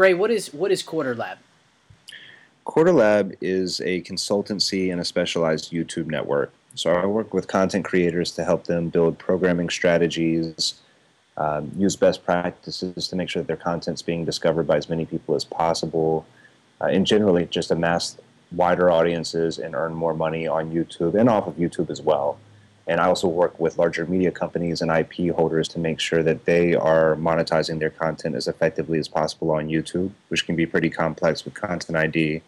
Gray, what is what is Quarter Lab? Quarter Lab is a consultancy and a specialized YouTube network. So I work with content creators to help them build programming strategies, um, use best practices to make sure that their content's being discovered by as many people as possible, uh, and generally just amass wider audiences and earn more money on YouTube and off of YouTube as well. And I also work with larger media companies and IP holders to make sure that they are monetizing their content as effectively as possible on YouTube, which can be pretty complex with Content ID,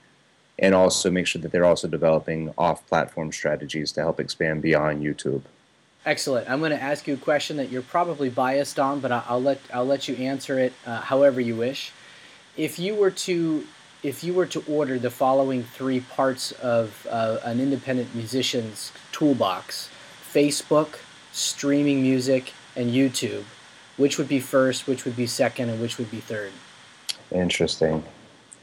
and also make sure that they're also developing off platform strategies to help expand beyond YouTube. Excellent. I'm going to ask you a question that you're probably biased on, but I'll let I'll let you answer it uh, however you wish. If you were to if you were to order the following three parts of uh, an independent musician's toolbox, Facebook, streaming music, and YouTube, which would be first, which would be second, and which would be third? Interesting.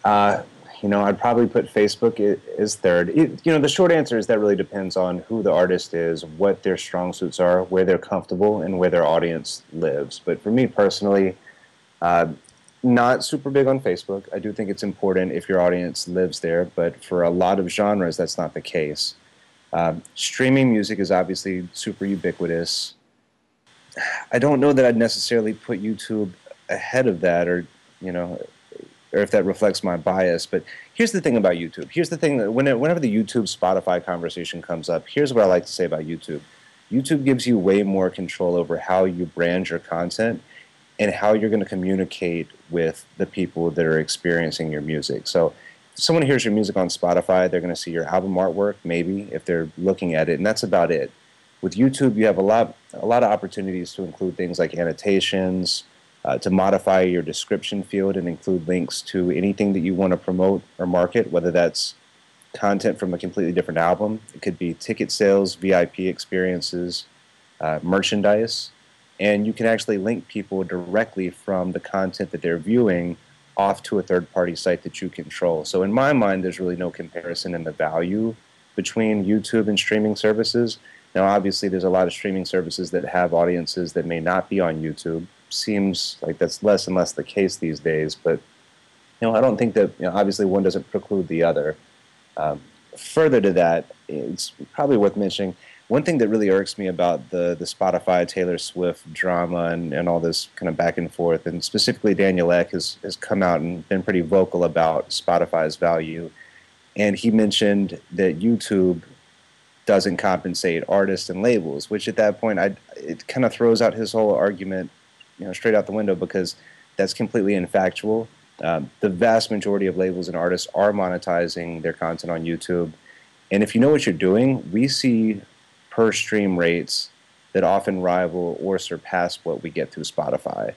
Uh, you know, I'd probably put Facebook as third. It, you know, the short answer is that really depends on who the artist is, what their strong suits are, where they're comfortable, and where their audience lives. But for me personally, uh, not super big on Facebook. I do think it's important if your audience lives there, but for a lot of genres, that's not the case. Um, streaming music is obviously super ubiquitous. I don't know that I'd necessarily put YouTube ahead of that, or you know, or if that reflects my bias. But here's the thing about YouTube. Here's the thing that whenever the YouTube Spotify conversation comes up, here's what I like to say about YouTube. YouTube gives you way more control over how you brand your content and how you're going to communicate with the people that are experiencing your music. So, someone hears your music on Spotify, they're going to see your album artwork, maybe if they're looking at it, and that's about it. With YouTube, you have a lot, a lot of opportunities to include things like annotations, uh, to modify your description field and include links to anything that you want to promote or market, whether that's content from a completely different album. It could be ticket sales, VIP experiences, uh, merchandise, and you can actually link people directly from the content that they're viewing off to a third party site that you control. So, in my mind, there's really no comparison in the value between YouTube and streaming services. Now, obviously, there's a lot of streaming services that have audiences that may not be on YouTube seems like that's less and less the case these days. But you know, I don't think that you know, obviously one doesn't preclude the other. Um, further to that, it's probably worth mentioning. One thing that really irks me about the the Spotify Taylor Swift drama and, and all this kind of back and forth, and specifically Daniel Ek has, has come out and been pretty vocal about Spotify's value. And he mentioned that YouTube doesn't compensate artists and labels, which at that point I it kind of throws out his whole argument you know straight out the window because that's completely infactual. Um, the vast majority of labels and artists are monetizing their content on YouTube, and if you know what you're doing, we see per stream rates that often rival or surpass what we get through Spotify.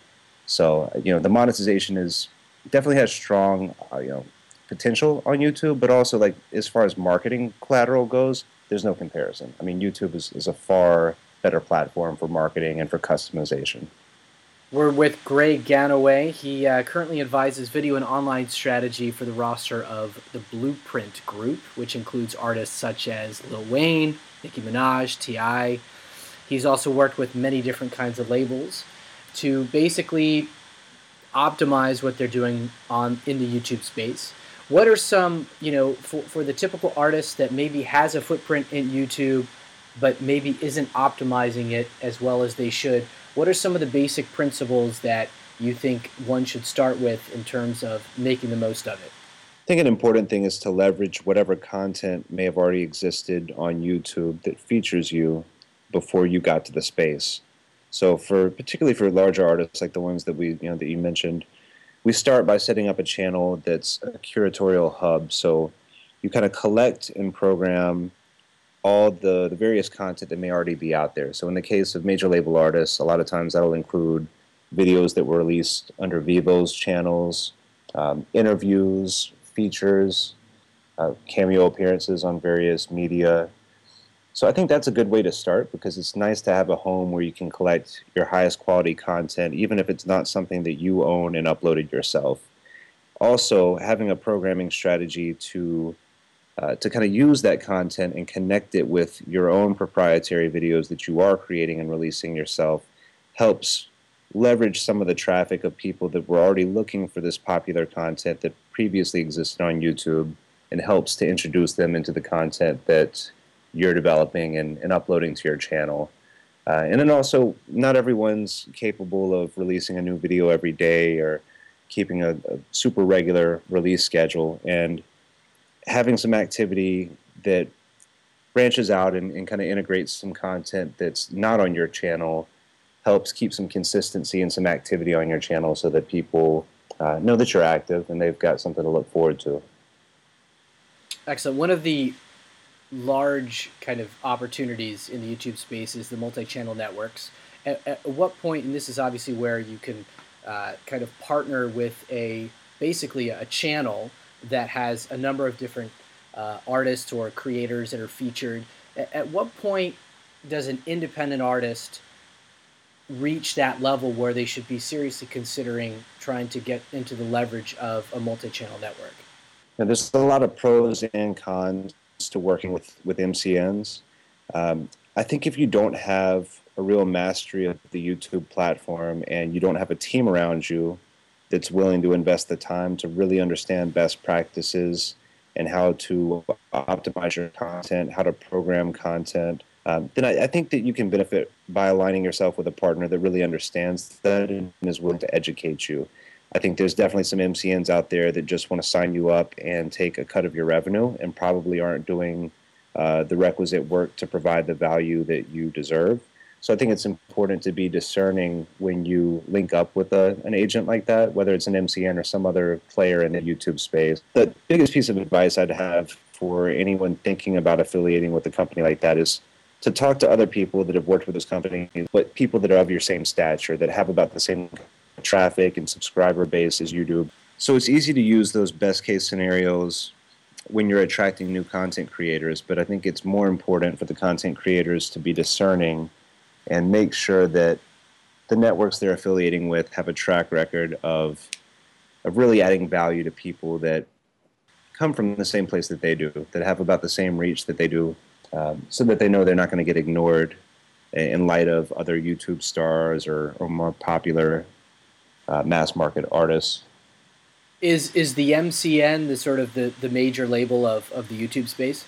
So you know the monetization is definitely has strong uh, you know potential on YouTube, but also like as far as marketing collateral goes, there's no comparison. I mean, YouTube is, is a far better platform for marketing and for customization. We're with Gray Gannaway. He uh, currently advises video and online strategy for the roster of the Blueprint Group, which includes artists such as Lil Wayne, Nicki Minaj, T.I. He's also worked with many different kinds of labels to basically optimize what they're doing on in the YouTube space. What are some, you know, for, for the typical artist that maybe has a footprint in YouTube, but maybe isn't optimizing it as well as they should? what are some of the basic principles that you think one should start with in terms of making the most of it? I think an important thing is to leverage whatever content may have already existed on YouTube that features you before you got to the space. So for particularly for larger artists like the ones that we you know that you mentioned, we start by setting up a channel that's a curatorial hub. So you kind of collect and program all the, the various content that may already be out there. So in the case of major label artists, a lot of times that'll include videos that were released under Vevo's channels, um, interviews, features, uh, cameo appearances on various media. So I think that's a good way to start because it's nice to have a home where you can collect your highest quality content, even if it's not something that you own and uploaded yourself. Also, having a programming strategy to uh, to kind of use that content and connect it with your own proprietary videos that you are creating and releasing yourself helps leverage some of the traffic of people that were already looking for this popular content that previously existed on YouTube and helps to introduce them into the content that you're developing and, and uploading to your channel. Uh, and then also, not everyone's capable of releasing a new video every day or keeping a, a super regular release schedule. And having some activity that branches out and, and kind of integrates some content that's not on your channel helps keep some consistency and some activity on your channel so that people uh, know that you're active and they've got something to look forward to. Excellent. One of the large kind of opportunities in the YouTube space is the multi-channel networks. At, at what point, and this is obviously where you can uh, kind of partner with a basically a channel that has a number of different uh, artists or creators that are featured. At, at what point does an independent artist reach that level where they should be seriously considering trying to get into the leverage of a multi-channel network? Now, there's a lot of pros and cons to working with with MCNs. Um, I think if you don't have a real mastery of the YouTube platform and you don't have a team around you that's willing to invest the time to really understand best practices and how to optimize your content, how to program content, um, then I, I, think that you can benefit by aligning yourself with a partner that really understands that and is willing to educate you. I think there's definitely some MCNs out there that just want to sign you up and take a cut of your revenue and probably aren't doing uh, the requisite work to provide the value that you deserve. So I think it's important to be discerning when you link up with a, an agent like that, whether it's an MCN or some other player in the YouTube space. The biggest piece of advice I'd have for anyone thinking about affiliating with a company like that is to talk to other people that have worked with this company, but people that are of your same stature, that have about the same traffic and subscriber base as you do. So it's easy to use those best case scenarios when you're attracting new content creators, but I think it's more important for the content creators to be discerning and make sure that the networks they're affiliating with have a track record of of really adding value to people that come from the same place that they do, that have about the same reach that they do, um, so that they know they're not going to get ignored in light of other YouTube stars or, or more popular uh, mass market artists. Is is the MCN the sort of the, the major label of, of the YouTube space?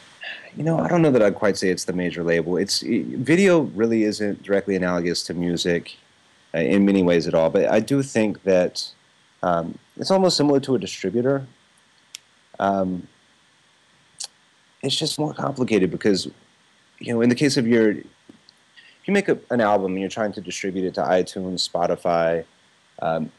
You know, I don't know that I'd quite say it's the major label. It's video really isn't directly analogous to music uh, in many ways at all. But I do think that um, it's almost similar to a distributor. Um, it's just more complicated because, you know, in the case of your, if you make a, an album and you're trying to distribute it to iTunes, Spotify, um,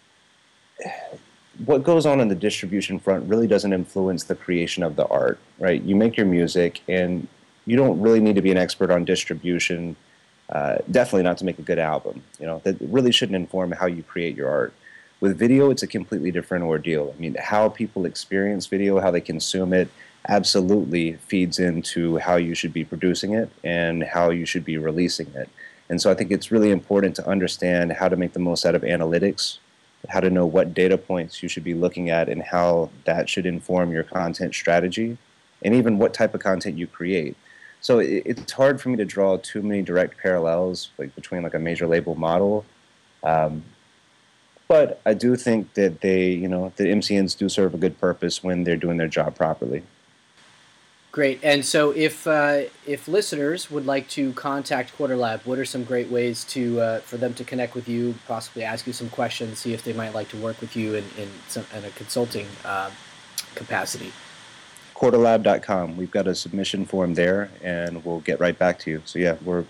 what goes on in the distribution front really doesn't influence the creation of the art, right? You make your music, and you don't really need to be an expert on distribution. Uh, definitely not to make a good album. You know that really shouldn't inform how you create your art. With video, it's a completely different ordeal. I mean, how people experience video, how they consume it, absolutely feeds into how you should be producing it and how you should be releasing it. And so I think it's really important to understand how to make the most out of analytics, how to know what data points you should be looking at and how that should inform your content strategy and even what type of content you create. So it's hard for me to draw too many direct parallels like between like a major label model. Um, but I do think that they, you know, the MCNs do serve a good purpose when they're doing their job properly. Great. And so, if uh, if listeners would like to contact Quarter Lab, what are some great ways to uh, for them to connect with you, possibly ask you some questions, see if they might like to work with you in in, some, in a consulting uh, capacity? Quarterlab.com. We've got a submission form there, and we'll get right back to you. So yeah, we're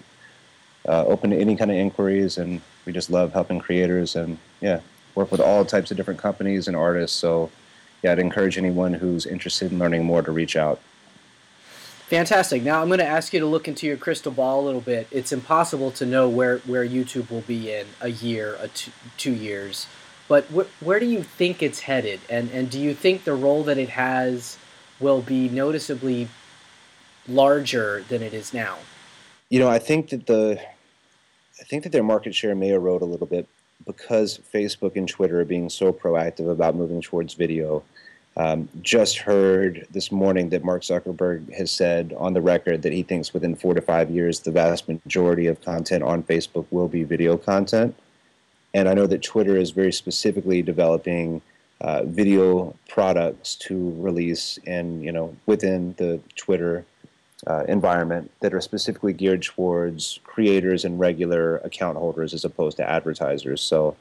uh, open to any kind of inquiries, and we just love helping creators, and yeah, work with all types of different companies and artists. So yeah, I'd encourage anyone who's interested in learning more to reach out. Fantastic. Now I'm going to ask you to look into your crystal ball a little bit. It's impossible to know where, where YouTube will be in a year, a two, two years. But wh- where do you think it's headed? And, and do you think the role that it has will be noticeably larger than it is now? You know, I think that the I think that their market share may erode a little bit because Facebook and Twitter are being so proactive about moving towards video. Um, just heard this morning that Mark Zuckerberg has said on the record that he thinks within four to five years the vast majority of content on Facebook will be video content. And I know that Twitter is very specifically developing uh, video products to release in, you know, within the Twitter uh, environment that are specifically geared towards creators and regular account holders as opposed to advertisers. So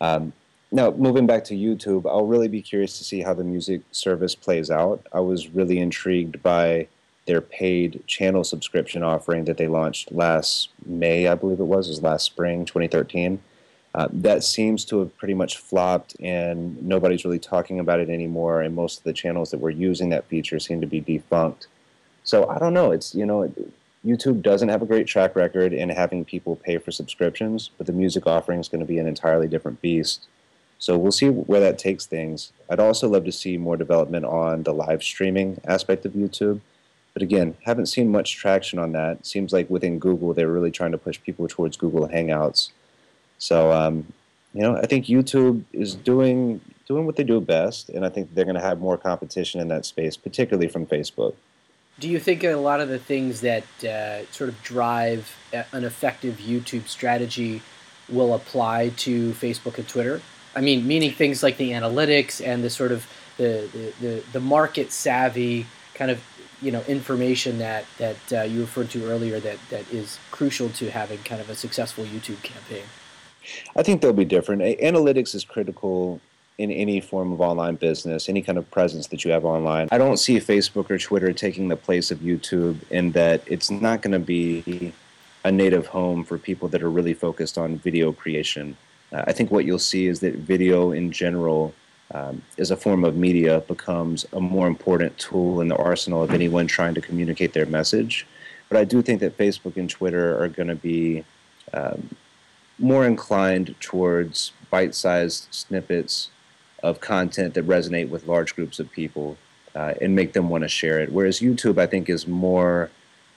um, now moving back to YouTube, I'll really be curious to see how the music service plays out. I was really intrigued by their paid channel subscription offering that they launched last May, I believe it was, it was last spring, 2013. Uh, that seems to have pretty much flopped, and nobody's really talking about it anymore. And most of the channels that were using that feature seem to be defunct. So I don't know. It's you know, YouTube doesn't have a great track record in having people pay for subscriptions, but the music offering is going to be an entirely different beast. So we'll see where that takes things. I'd also love to see more development on the live streaming aspect of YouTube. But again, haven't seen much traction on that. Seems like within Google, they're really trying to push people towards Google Hangouts. So, um, you know, I think YouTube is doing doing what they do best, and I think they're going to have more competition in that space, particularly from Facebook. Do you think a lot of the things that uh, sort of drive an effective YouTube strategy will apply to Facebook and Twitter? I mean, meaning things like the analytics and the sort of the, the, the, the market savvy kind of you know information that that uh, you referred to earlier that that is crucial to having kind of a successful YouTube campaign. I think they'll be different. Analytics is critical in any form of online business, any kind of presence that you have online. I don't see Facebook or Twitter taking the place of YouTube in that it's not going to be a native home for people that are really focused on video creation. Uh, I think what you'll see is that video in general um, as a form of media becomes a more important tool in the arsenal of anyone trying to communicate their message. But I do think that Facebook and Twitter are going to be um, more inclined towards bite sized snippets of content that resonate with large groups of people uh, and make them want to share it. Whereas YouTube, I think, is more.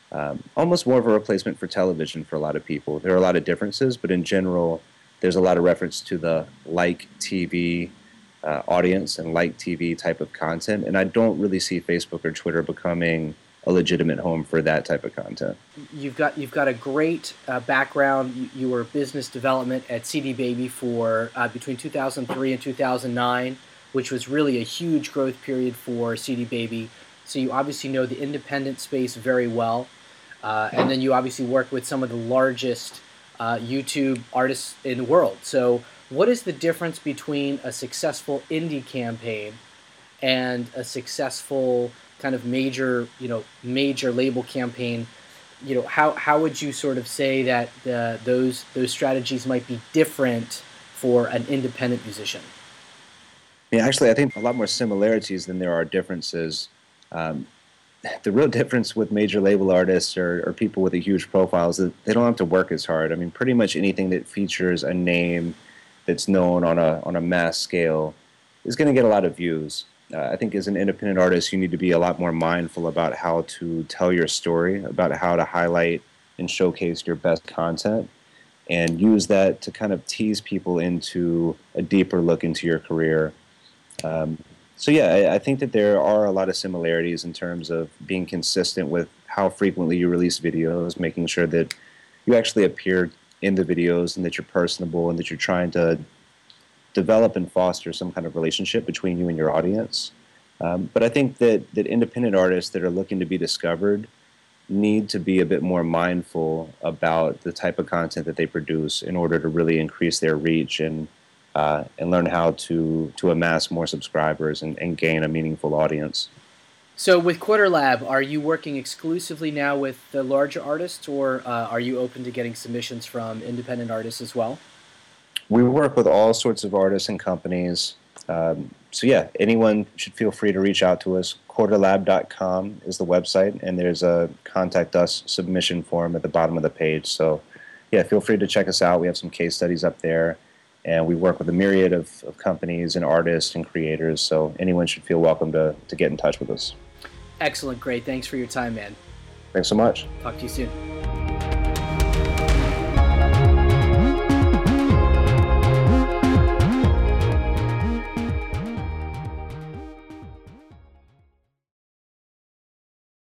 Um, almost more of a replacement for television for a lot of people. There are a lot of differences, but in general, there's a lot of reference to the like TV uh, audience and like TV type of content. And I don't really see Facebook or Twitter becoming a legitimate home for that type of content. You've got you've got a great uh, background. You, were business development at CD Baby for uh, between 2003 and 2009, which was really a huge growth period for CD Baby. So you obviously know the independent space very well, uh, and then you obviously work with some of the largest uh, YouTube artists in the world. So what is the difference between a successful indie campaign and a successful kind of major, you know, major label campaign? You know, how, how would you sort of say that the, those those strategies might be different for an independent musician? Yeah, actually, I think a lot more similarities than there are differences. Um, the real difference with major label artists or, or, people with a huge profile is that they don't have to work as hard. I mean, pretty much anything that features a name that's known on a on a mass scale is going to get a lot of views. Uh, I think as an independent artist, you need to be a lot more mindful about how to tell your story, about how to highlight and showcase your best content, and use that to kind of tease people into a deeper look into your career. Um, so yeah, I, I, think that there are a lot of similarities in terms of being consistent with how frequently you release videos, making sure that you actually appear in the videos and that you're personable and that you're trying to develop and foster some kind of relationship between you and your audience. Um, but I think that, that independent artists that are looking to be discovered need to be a bit more mindful about the type of content that they produce in order to really increase their reach and uh, and learn how to to amass more subscribers and, and gain a meaningful audience. So with Quarter Lab, are you working exclusively now with the larger artists, or uh, are you open to getting submissions from independent artists as well? We work with all sorts of artists and companies. Um, so yeah, anyone should feel free to reach out to us. Quarterlab.com is the website, and there's a contact us submission form at the bottom of the page. So yeah, feel free to check us out. We have some case studies up there, and we work with a myriad of, of companies and artists and creators. So anyone should feel welcome to, to get in touch with us. Excellent. Great. Thanks for your time, man. Thanks so much. Talk to you soon.